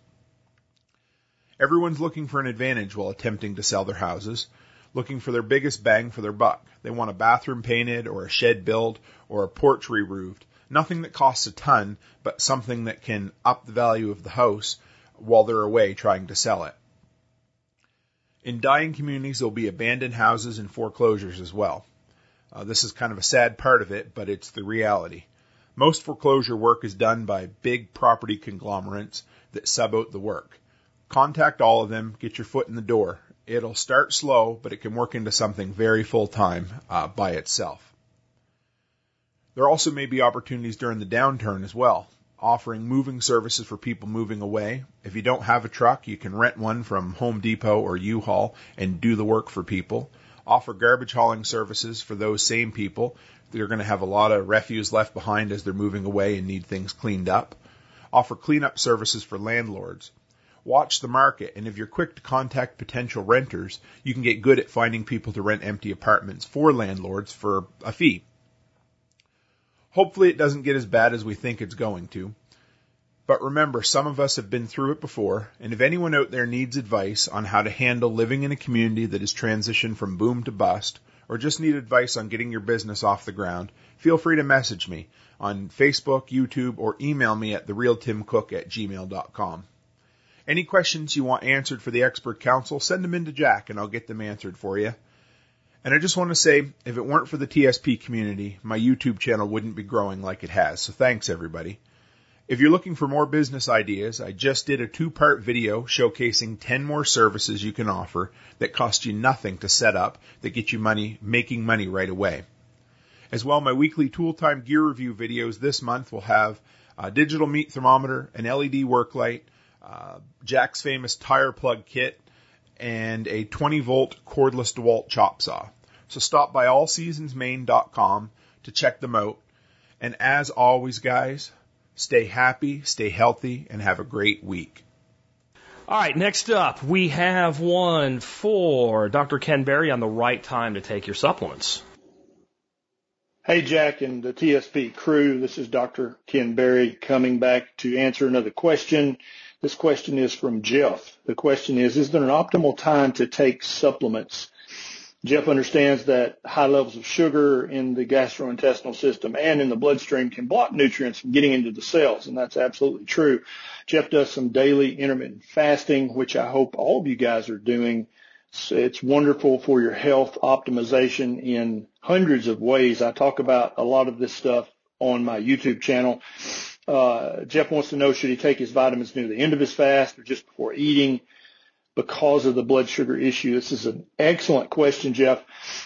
Everyone's looking for an advantage while attempting to sell their houses, looking for their biggest bang for their buck. They want a bathroom painted or a shed built or a porch re-roofed. Nothing that costs a ton, but something that can up the value of the house while they're away trying to sell it. In dying communities, there'll be abandoned houses and foreclosures as well. Uh, this is kind of a sad part of it, but it's the reality. Most foreclosure work is done by big property conglomerates that sub out the work. Contact all of them, get your foot in the door. It'll start slow, but it can work into something very full time uh, by itself. There also may be opportunities during the downturn as well, offering moving services for people moving away. If you don't have a truck, you can rent one from Home Depot or U-Haul and do the work for people. Offer garbage hauling services for those same people. They're going to have a lot of refuse left behind as they're moving away and need things cleaned up. Offer cleanup services for landlords. Watch the market, and if you're quick to contact potential renters, you can get good at finding people to rent empty apartments for landlords for a fee. Hopefully it doesn't get as bad as we think it's going to. But remember, some of us have been through it before, and if anyone out there needs advice on how to handle living in a community that has transitioned from boom to bust, or just need advice on getting your business off the ground, feel free to message me on Facebook, YouTube, or email me at therealtimcook at gmail.com. Any questions you want answered for the expert council, send them in to Jack and I'll get them answered for you. And I just want to say, if it weren't for the TSP community, my YouTube channel wouldn't be growing like it has. So thanks everybody. If you're looking for more business ideas, I just did a two part video showcasing 10 more services you can offer that cost you nothing to set up that get you money, making money right away. As well, my weekly tool time gear review videos this month will have a digital meat thermometer, an LED work light, uh, Jack's famous tire plug kit, and a 20 volt cordless DeWalt chop saw. So stop by allseasonsmaine.com to check them out. And as always, guys, stay happy, stay healthy, and have a great week. All right, next up, we have one for Dr. Ken Berry on the right time to take your supplements. Hey, Jack and the TSP crew. This is Dr. Ken Berry coming back to answer another question. This question is from Jeff. The question is, is there an optimal time to take supplements? Jeff understands that high levels of sugar in the gastrointestinal system and in the bloodstream can block nutrients from getting into the cells, and that's absolutely true. Jeff does some daily intermittent fasting, which I hope all of you guys are doing. It's wonderful for your health optimization in hundreds of ways. I talk about a lot of this stuff on my YouTube channel. Uh, Jeff wants to know should he take his vitamins near the end of his fast or just before eating because of the blood sugar issue? This is an excellent question, Jeff.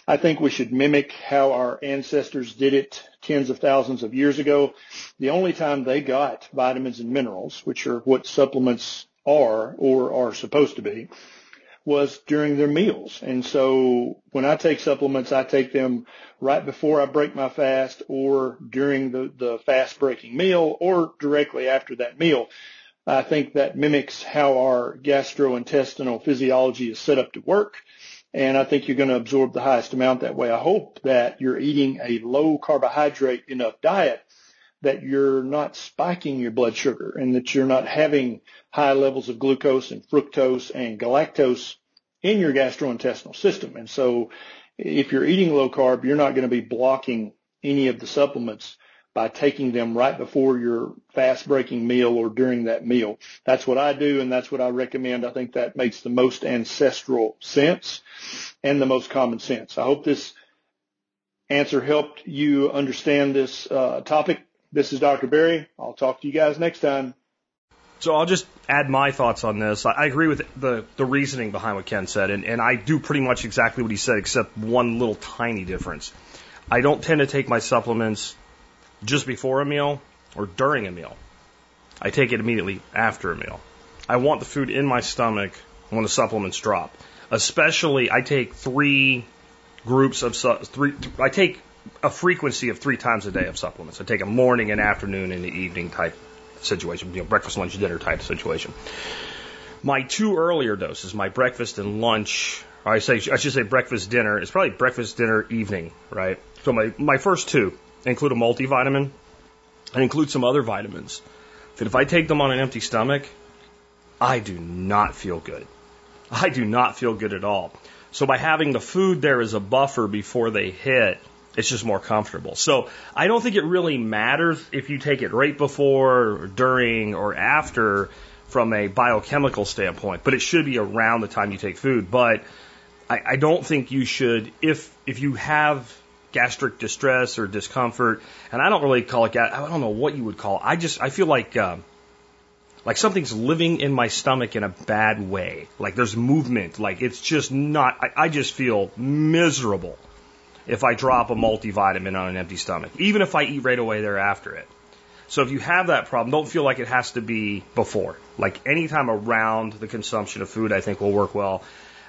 I think we should mimic how our ancestors did it tens of thousands of years ago. The only time they got vitamins and minerals, which are what supplements are or are supposed to be, was during their meals. And so when I take supplements, I take them right before I break my fast or during the, the fast breaking meal or directly after that meal. I think that mimics how our gastrointestinal physiology is set up to work. And I think you're going to absorb the highest amount that way. I hope that you're eating a low carbohydrate enough diet that you're not spiking your blood sugar and that you're not having high levels of glucose and fructose and galactose in your gastrointestinal system. And so if you're eating low carb, you're not going to be blocking any of the supplements by taking them right before your fast breaking meal or during that meal. That's what I do and that's what I recommend. I think that makes the most ancestral sense and the most common sense. I hope this answer helped you understand this uh, topic. This is Dr. Berry. I'll talk to you guys next time. So I'll just add my thoughts on this. I agree with the, the reasoning behind what Ken said, and, and I do pretty much exactly what he said, except one little tiny difference. I don't tend to take my supplements just before a meal or during a meal. I take it immediately after a meal. I want the food in my stomach when the supplements drop. Especially, I take three groups of three. I take a frequency of three times a day of supplements. I take a morning, and afternoon, and an evening type situation, you know, breakfast, lunch, dinner type situation. My two earlier doses, my breakfast and lunch, I say I should say breakfast dinner. It's probably breakfast dinner evening, right? So my my first two include a multivitamin and include some other vitamins. That if I take them on an empty stomach, I do not feel good. I do not feel good at all. So by having the food there as a buffer before they hit, it's just more comfortable. So I don't think it really matters if you take it right before, or during, or after from a biochemical standpoint, but it should be around the time you take food. But I, I don't think you should, if if you have gastric distress or discomfort, and I don't really call it, I don't know what you would call it. I just, I feel like, uh, like something's living in my stomach in a bad way. Like there's movement. Like it's just not, I, I just feel miserable if I drop a multivitamin on an empty stomach, even if I eat right away thereafter it. So if you have that problem, don't feel like it has to be before. Like anytime around the consumption of food, I think will work well.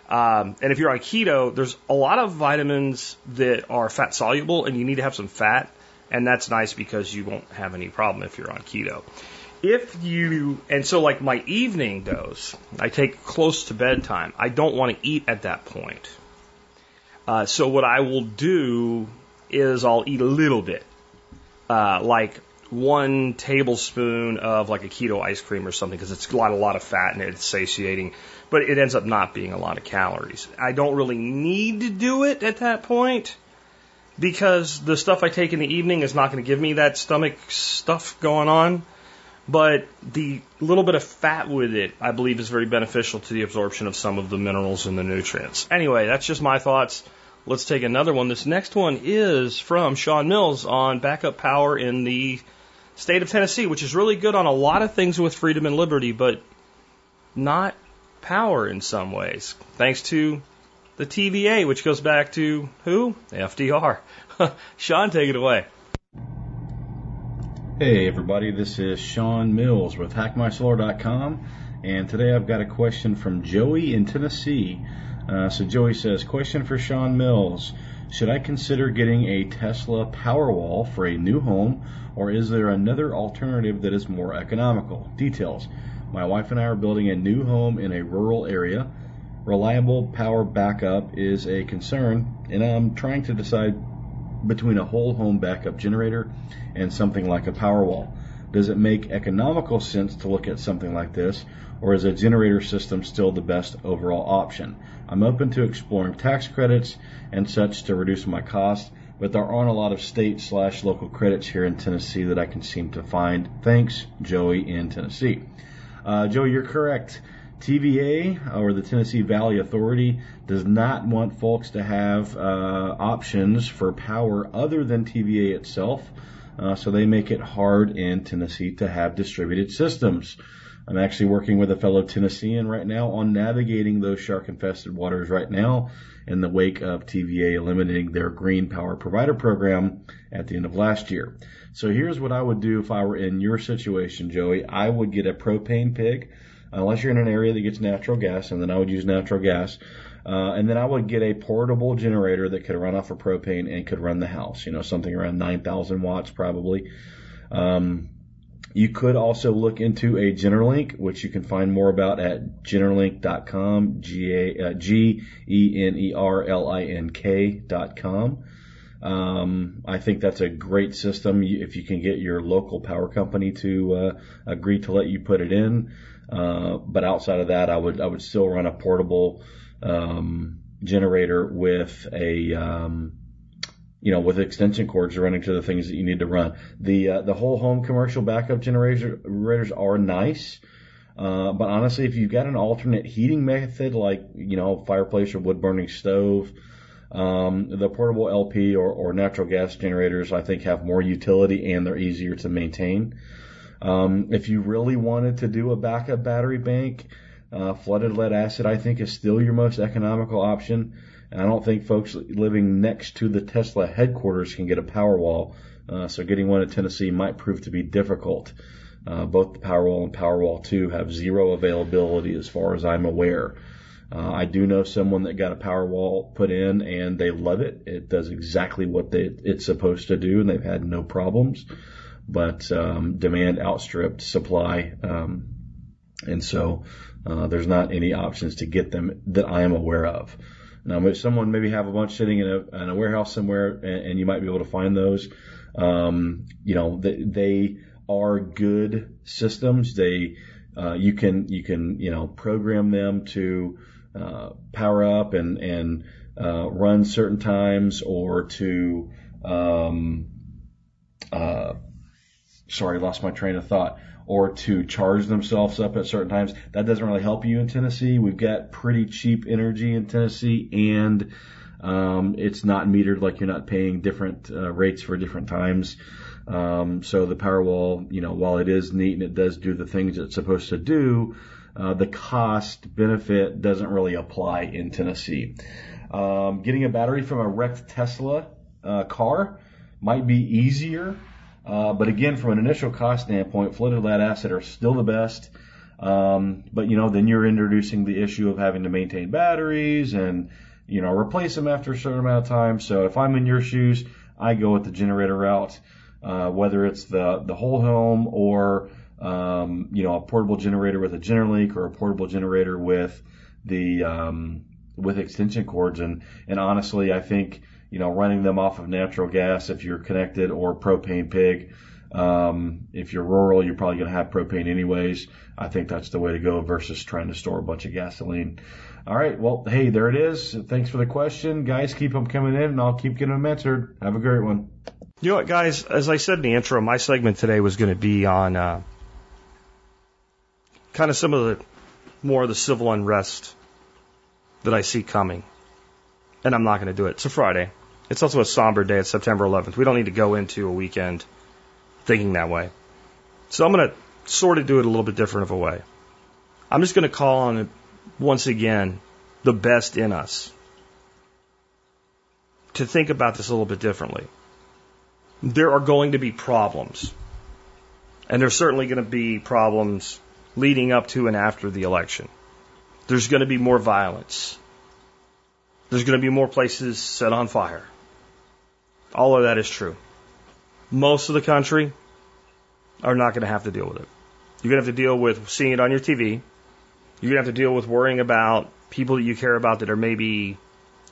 Um, and if you're on keto, there's a lot of vitamins that are fat soluble, and you need to have some fat, and that's nice because you won't have any problem if you're on keto. If you and so like my evening dose, I take close to bedtime. I don't want to eat at that point. Uh, so what I will do is I'll eat a little bit, uh, like one tablespoon of like a keto ice cream or something because it's got a lot of fat in it. It's satiating, but it ends up not being a lot of calories. I don't really need to do it at that point because the stuff I take in the evening is not going to give me that stomach stuff going on. But the little bit of fat with it, I believe, is very beneficial to the absorption of some of the minerals and the nutrients. Anyway, that's just my thoughts. Let's take another one. This next one is from Sean Mills on backup power in the state of Tennessee, which is really good on a lot of things with freedom and liberty, but not power in some ways. Thanks to the TVA, which goes back to who? FDR. Sean, take it away. Hey everybody, this is Sean Mills with HackMySolar.com, and today I've got a question from Joey in Tennessee uh, so Joey says, question for Sean Mills. Should I consider getting a Tesla Powerwall for a new home, or is there another alternative that is more economical? Details. My wife and I are building a new home in a rural area. Reliable power backup is a concern, and I'm trying to decide between a whole home backup generator and something like a Powerwall. Does it make economical sense to look at something like this, or is a generator system still the best overall option? I'm open to exploring tax credits and such to reduce my costs, but there aren't a lot of state slash local credits here in Tennessee that I can seem to find. Thanks, Joey in Tennessee. Uh, Joey, you're correct. TVA, or the Tennessee Valley Authority, does not want folks to have uh, options for power other than TVA itself. Uh, so they make it hard in Tennessee to have distributed systems. I'm actually working with a fellow Tennessean right now on navigating those shark infested waters right now in the wake of TVA eliminating their green power provider program at the end of last year. So here's what I would do if I were in your situation, Joey. I would get a propane pig, unless you're in an area that gets natural gas, and then I would use natural gas. Uh, and then I would get a portable generator that could run off of propane and could run the house. You know, something around 9,000 watts probably. Um, you could also look into a Generlink, which you can find more about at Generlink.com, uh, G E N E R L I N K.com. Um, I think that's a great system if you can get your local power company to uh, agree to let you put it in. Uh, but outside of that, I would I would still run a portable um, generator with a um, you know with extension cords running to the things that you need to run. The uh, the whole home commercial backup generators are nice. Uh, but honestly, if you've got an alternate heating method like you know fireplace or wood burning stove, um, the portable LP or, or natural gas generators I think have more utility and they're easier to maintain. Um, if you really wanted to do a backup battery bank, uh, flooded lead acid, I think, is still your most economical option. And I don't think folks living next to the Tesla headquarters can get a Powerwall. Uh, so getting one in Tennessee might prove to be difficult. Uh, both the Powerwall and Powerwall 2 have zero availability as far as I'm aware. Uh, I do know someone that got a Powerwall put in and they love it. It does exactly what they, it's supposed to do and they've had no problems. But um, demand outstripped supply. Um, and so uh, there's not any options to get them that I am aware of. Now, someone maybe have a bunch sitting in a, in a warehouse somewhere, and, and, you might be able to find those. Um, you know, they, they, are good systems. They uh, you can you can you know program them to uh, power up and and uh, run certain times or to um, uh, sorry, lost my train of thought or to charge themselves up at certain times. That doesn't really help you in Tennessee. We've got pretty cheap energy in Tennessee and um, it's not metered like you're not paying different uh, rates for different times. Um, so the Powerwall, you know, while it is neat and it does do the things it's supposed to do, uh, the cost benefit doesn't really apply in Tennessee. Um, getting a battery from a wrecked Tesla uh, car might be easier uh, but again, from an initial cost standpoint, flooded lead acid are still the best. Um, but you know, then you're introducing the issue of having to maintain batteries and you know replace them after a certain amount of time. So if I'm in your shoes, I go with the generator route, uh, whether it's the the whole home or um, you know a portable generator with a Generlink or a portable generator with the um, with extension cords. And and honestly, I think you know, running them off of natural gas if you're connected or propane pig. Um, if you're rural, you're probably going to have propane anyways. I think that's the way to go versus trying to store a bunch of gasoline. All right. Well, hey, there it is. Thanks for the question. Guys, keep them coming in and I'll keep getting them answered. Have a great one. You know what, guys? As I said in the intro, my segment today was going to be on uh, kind of some of the more of the civil unrest that I see coming. And I'm not going to do it. It's a Friday. It's also a somber day. It's September 11th. We don't need to go into a weekend thinking that way. So I'm going to sort of do it a little bit different of a way. I'm just going to call on once again the best in us to think about this a little bit differently. There are going to be problems. And there's certainly going to be problems leading up to and after the election. There's going to be more violence. There's going to be more places set on fire. All of that is true. Most of the country are not going to have to deal with it. You're going to have to deal with seeing it on your TV. You're going to have to deal with worrying about people that you care about that are maybe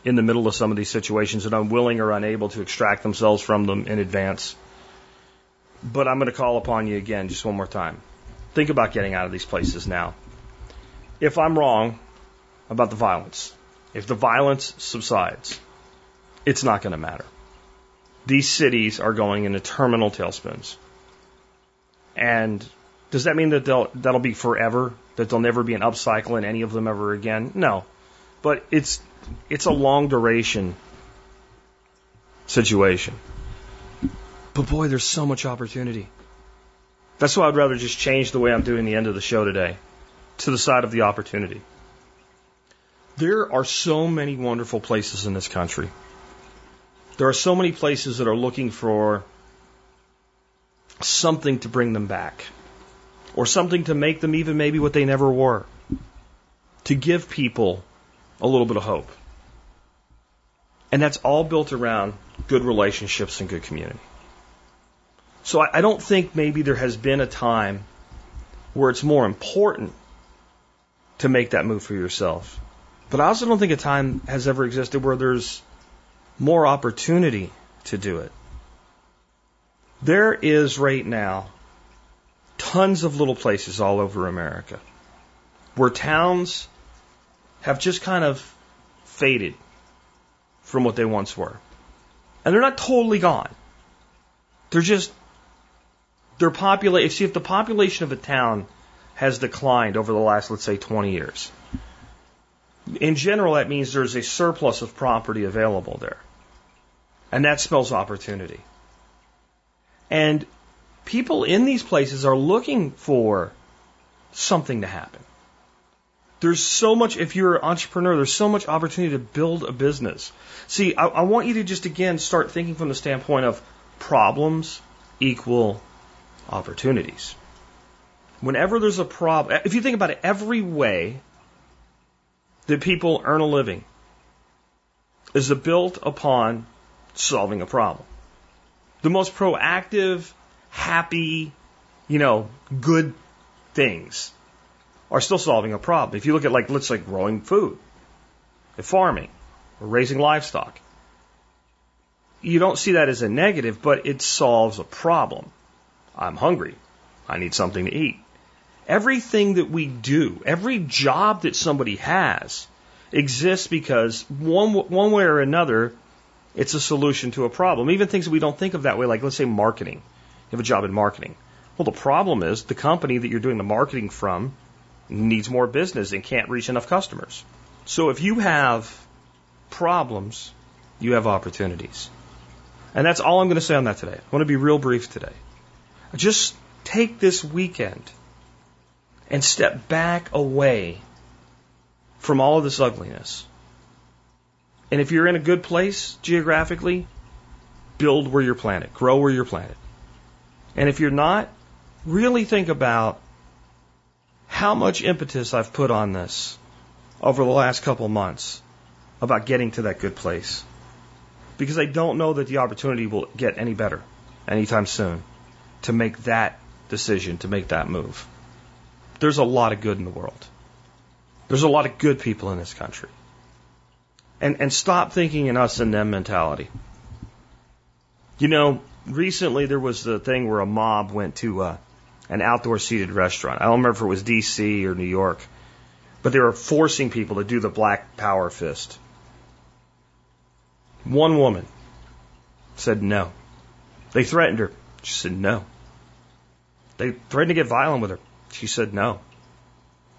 in the middle of some of these situations and unwilling or unable to extract themselves from them in advance. But I'm going to call upon you again just one more time. Think about getting out of these places now. If I'm wrong about the violence, if the violence subsides, it's not going to matter. These cities are going into terminal tailspins. And does that mean that they'll, that'll be forever? That there'll never be an upcycle in any of them ever again? No. But it's, it's a long duration situation. But boy, there's so much opportunity. That's why I'd rather just change the way I'm doing the end of the show today to the side of the opportunity. There are so many wonderful places in this country. There are so many places that are looking for something to bring them back, or something to make them even maybe what they never were, to give people a little bit of hope. And that's all built around good relationships and good community. So I, I don't think maybe there has been a time where it's more important to make that move for yourself. But I also don't think a time has ever existed where there's more opportunity to do it. There is right now tons of little places all over America where towns have just kind of faded from what they once were. And they're not totally gone. They're just, they're populate, see if the population of a town has declined over the last, let's say, 20 years. In general, that means there's a surplus of property available there. And that spells opportunity. And people in these places are looking for something to happen. There's so much, if you're an entrepreneur, there's so much opportunity to build a business. See, I, I want you to just again start thinking from the standpoint of problems equal opportunities. Whenever there's a problem, if you think about it, every way that people earn a living is built upon solving a problem. The most proactive, happy, you know, good things are still solving a problem. If you look at like, let's say growing food, farming, or raising livestock, you don't see that as a negative, but it solves a problem. I'm hungry. I need something to eat. Everything that we do, every job that somebody has, exists because one, one way or another, it's a solution to a problem. Even things that we don't think of that way, like let's say marketing. You have a job in marketing. Well, the problem is the company that you're doing the marketing from needs more business and can't reach enough customers. So if you have problems, you have opportunities. And that's all I'm going to say on that today. I want to be real brief today. Just take this weekend and step back away from all of this ugliness. And if you're in a good place geographically, build where you're planted, grow where you're planted. And if you're not, really think about how much impetus I've put on this over the last couple months about getting to that good place. Because I don't know that the opportunity will get any better anytime soon to make that decision, to make that move. There's a lot of good in the world. There's a lot of good people in this country. And, and stop thinking in us and them mentality. You know, recently there was the thing where a mob went to uh, an outdoor seated restaurant. I don't remember if it was D.C. or New York, but they were forcing people to do the black power fist. One woman said no. They threatened her. She said no. They threatened to get violent with her. She said no.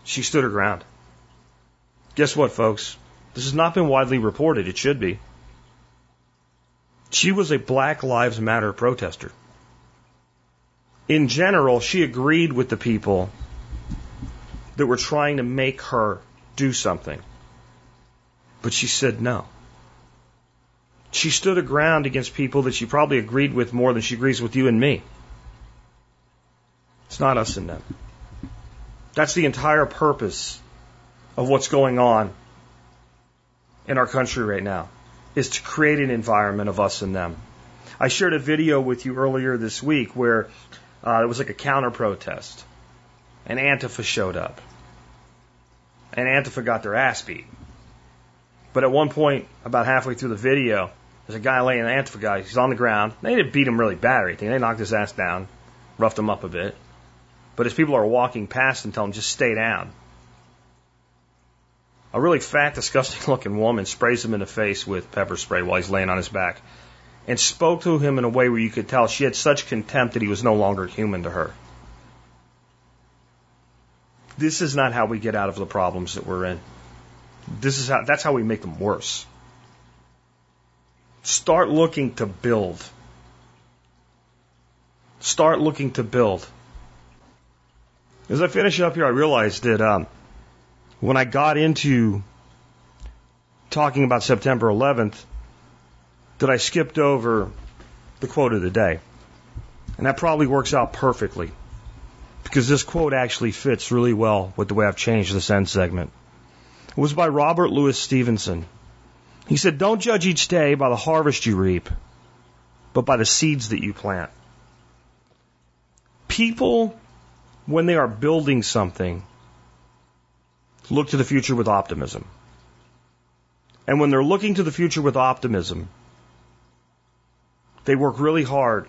She stood her ground. Guess what, folks? This has not been widely reported. It should be. She was a Black Lives Matter protester. In general, she agreed with the people that were trying to make her do something. But she said no. She stood her ground against people that she probably agreed with more than she agrees with you and me. It's not us and them. That's the entire purpose of what's going on in our country right now, is to create an environment of us and them. I shared a video with you earlier this week where uh, it was like a counter protest, and Antifa showed up, and Antifa got their ass beat. But at one point, about halfway through the video, there's a guy laying, an Antifa guy, he's on the ground. They didn't beat him really bad or anything. They knocked his ass down, roughed him up a bit. But as people are walking past and tell him just stay down. A really fat, disgusting looking woman sprays him in the face with pepper spray while he's laying on his back and spoke to him in a way where you could tell she had such contempt that he was no longer human to her. This is not how we get out of the problems that we're in. This is how, that's how we make them worse. Start looking to build. Start looking to build. As I finish up here, I realized that um, when I got into talking about September 11th, that I skipped over the quote of the day. And that probably works out perfectly because this quote actually fits really well with the way I've changed this end segment. It was by Robert Louis Stevenson. He said, Don't judge each day by the harvest you reap, but by the seeds that you plant. People, when they are building something, look to the future with optimism. And when they're looking to the future with optimism, they work really hard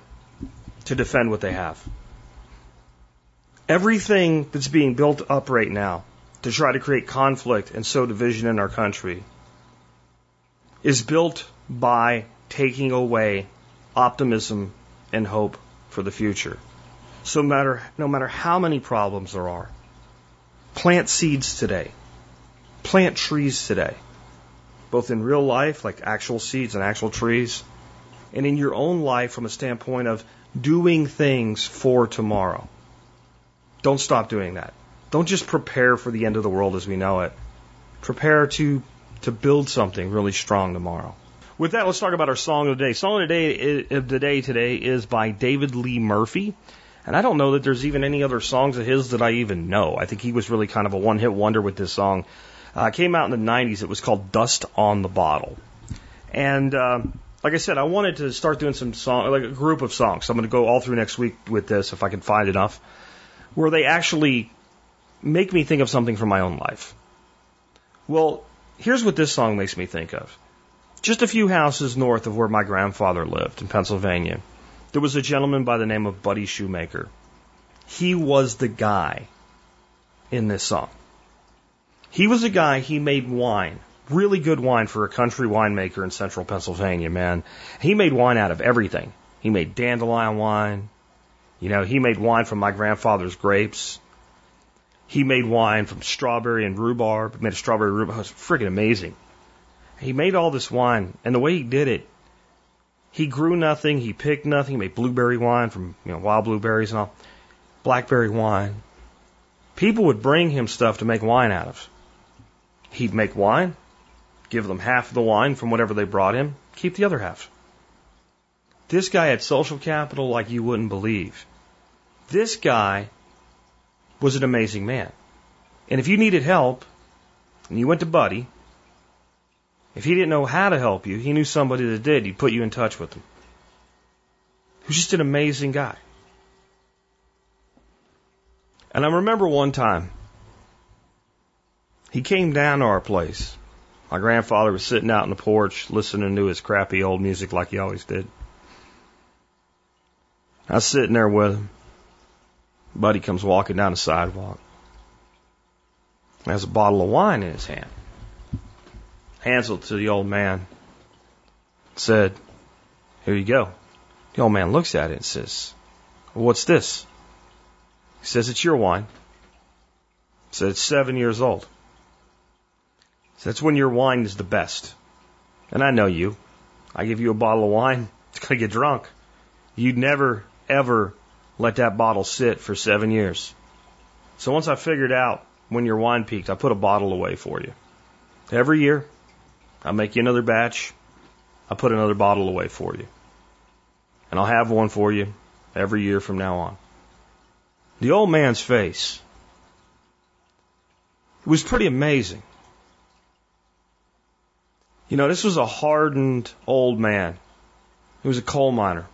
to defend what they have. Everything that's being built up right now to try to create conflict and sow division in our country is built by taking away optimism and hope for the future. So matter, no matter how many problems there are, plant seeds today. Plant trees today. Both in real life, like actual seeds and actual trees, and in your own life from a standpoint of doing things for tomorrow. Don't stop doing that. Don't just prepare for the end of the world as we know it. Prepare to to build something really strong tomorrow. With that, let's talk about our song of the day. Song of the day eh, of the day today is by David Lee Murphy. And I don't know that there's even any other songs of his that I even know. I think he was really kind of a one hit wonder with this song. Uh, came out in the 90s. It was called Dust on the Bottle. And uh, like I said, I wanted to start doing some song, like a group of songs. So I'm going to go all through next week with this if I can find enough, where they actually make me think of something from my own life. Well, here's what this song makes me think of. Just a few houses north of where my grandfather lived in Pennsylvania, there was a gentleman by the name of Buddy Shoemaker. He was the guy in this song. He was a guy, he made wine really good wine for a country winemaker in central Pennsylvania, man. He made wine out of everything. He made dandelion wine. You know, he made wine from my grandfather's grapes. He made wine from strawberry and rhubarb. He made a strawberry rhubarb. It was freaking amazing. He made all this wine, and the way he did it, he grew nothing. He picked nothing. He made blueberry wine from you know wild blueberries and all, blackberry wine. People would bring him stuff to make wine out of. He'd make wine give them half of the wine from whatever they brought him, keep the other half. This guy had social capital like you wouldn't believe. This guy was an amazing man. And if you needed help, and you went to Buddy, if he didn't know how to help you, he knew somebody that did. He'd put you in touch with him. He was just an amazing guy. And I remember one time, he came down to our place. My grandfather was sitting out on the porch listening to his crappy old music like he always did. I was sitting there with him. Buddy comes walking down the sidewalk. Has a bottle of wine in his hand. Hands it to the old man. Said, Here you go. The old man looks at it and says, well, What's this? He says, It's your wine. He said, It's seven years old. So that's when your wine is the best. And I know you. I give you a bottle of wine, it's going to get drunk. You'd never, ever let that bottle sit for seven years. So once I figured out when your wine peaked, I put a bottle away for you. Every year, I make you another batch. I put another bottle away for you. And I'll have one for you every year from now on. The old man's face it was pretty amazing. You know, this was a hardened old man. He was a coal miner.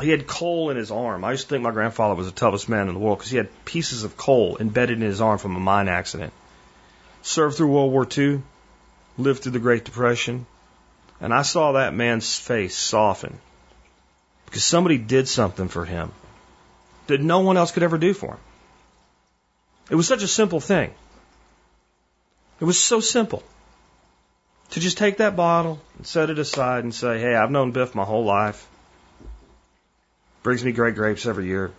He had coal in his arm. I used to think my grandfather was the toughest man in the world because he had pieces of coal embedded in his arm from a mine accident. Served through World War II, lived through the Great Depression, and I saw that man's face soften because somebody did something for him that no one else could ever do for him. It was such a simple thing. It was so simple to just take that bottle and set it aside and say, hey, I've known Biff my whole life. Brings me great grapes every year.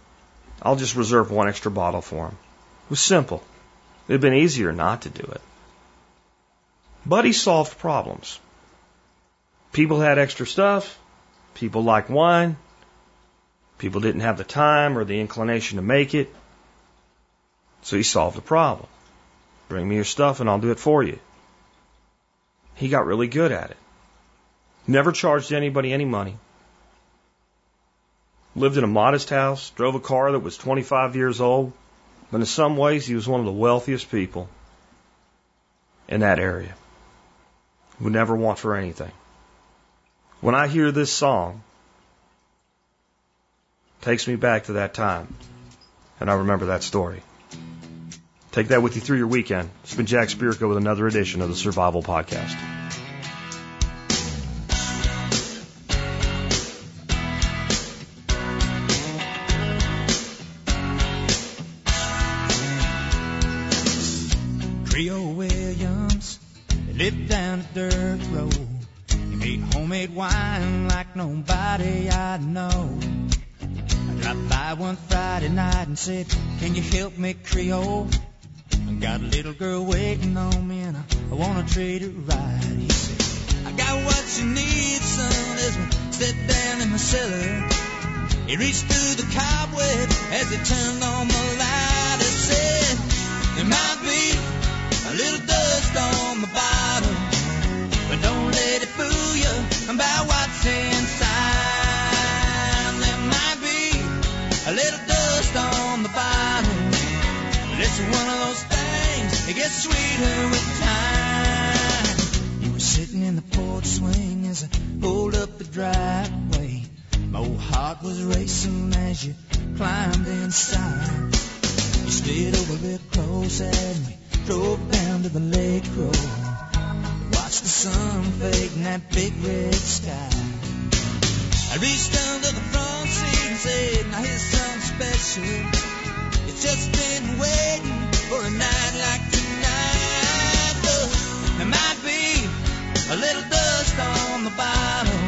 I'll just reserve one extra bottle for him. It was simple. It'd been easier not to do it. But he solved problems. People had extra stuff. People liked wine. People didn't have the time or the inclination to make it. So he solved the problem. Bring me your stuff and I'll do it for you. He got really good at it. Never charged anybody any money. Lived in a modest house, drove a car that was 25 years old, but in some ways he was one of the wealthiest people in that area. Would never want for anything. When I hear this song, takes me back to that time, and I remember that story. Take that with you through your weekend. It's been Jack Spirko with another edition of the Survival Podcast. And said, Can you help me, Creole? I got a little girl waiting on me and I, I wanna treat her right. He said, I got what you need, son, as we sat down in the cellar. He reached through the cobweb as he turned on the light and said, There might be a little dust on the bottom, but don't let it fool you about what's inside. Gets sweeter with time. You were sitting in the porch swing as I pulled up the driveway. My old heart was racing as you climbed inside. You slid over real close and we drove down to the lake road. Watched the sun fade in that big red sky. I reached under the front seat and said, now here's something special. It's just been waiting for a night like tonight. There might be a little dust on the bottom,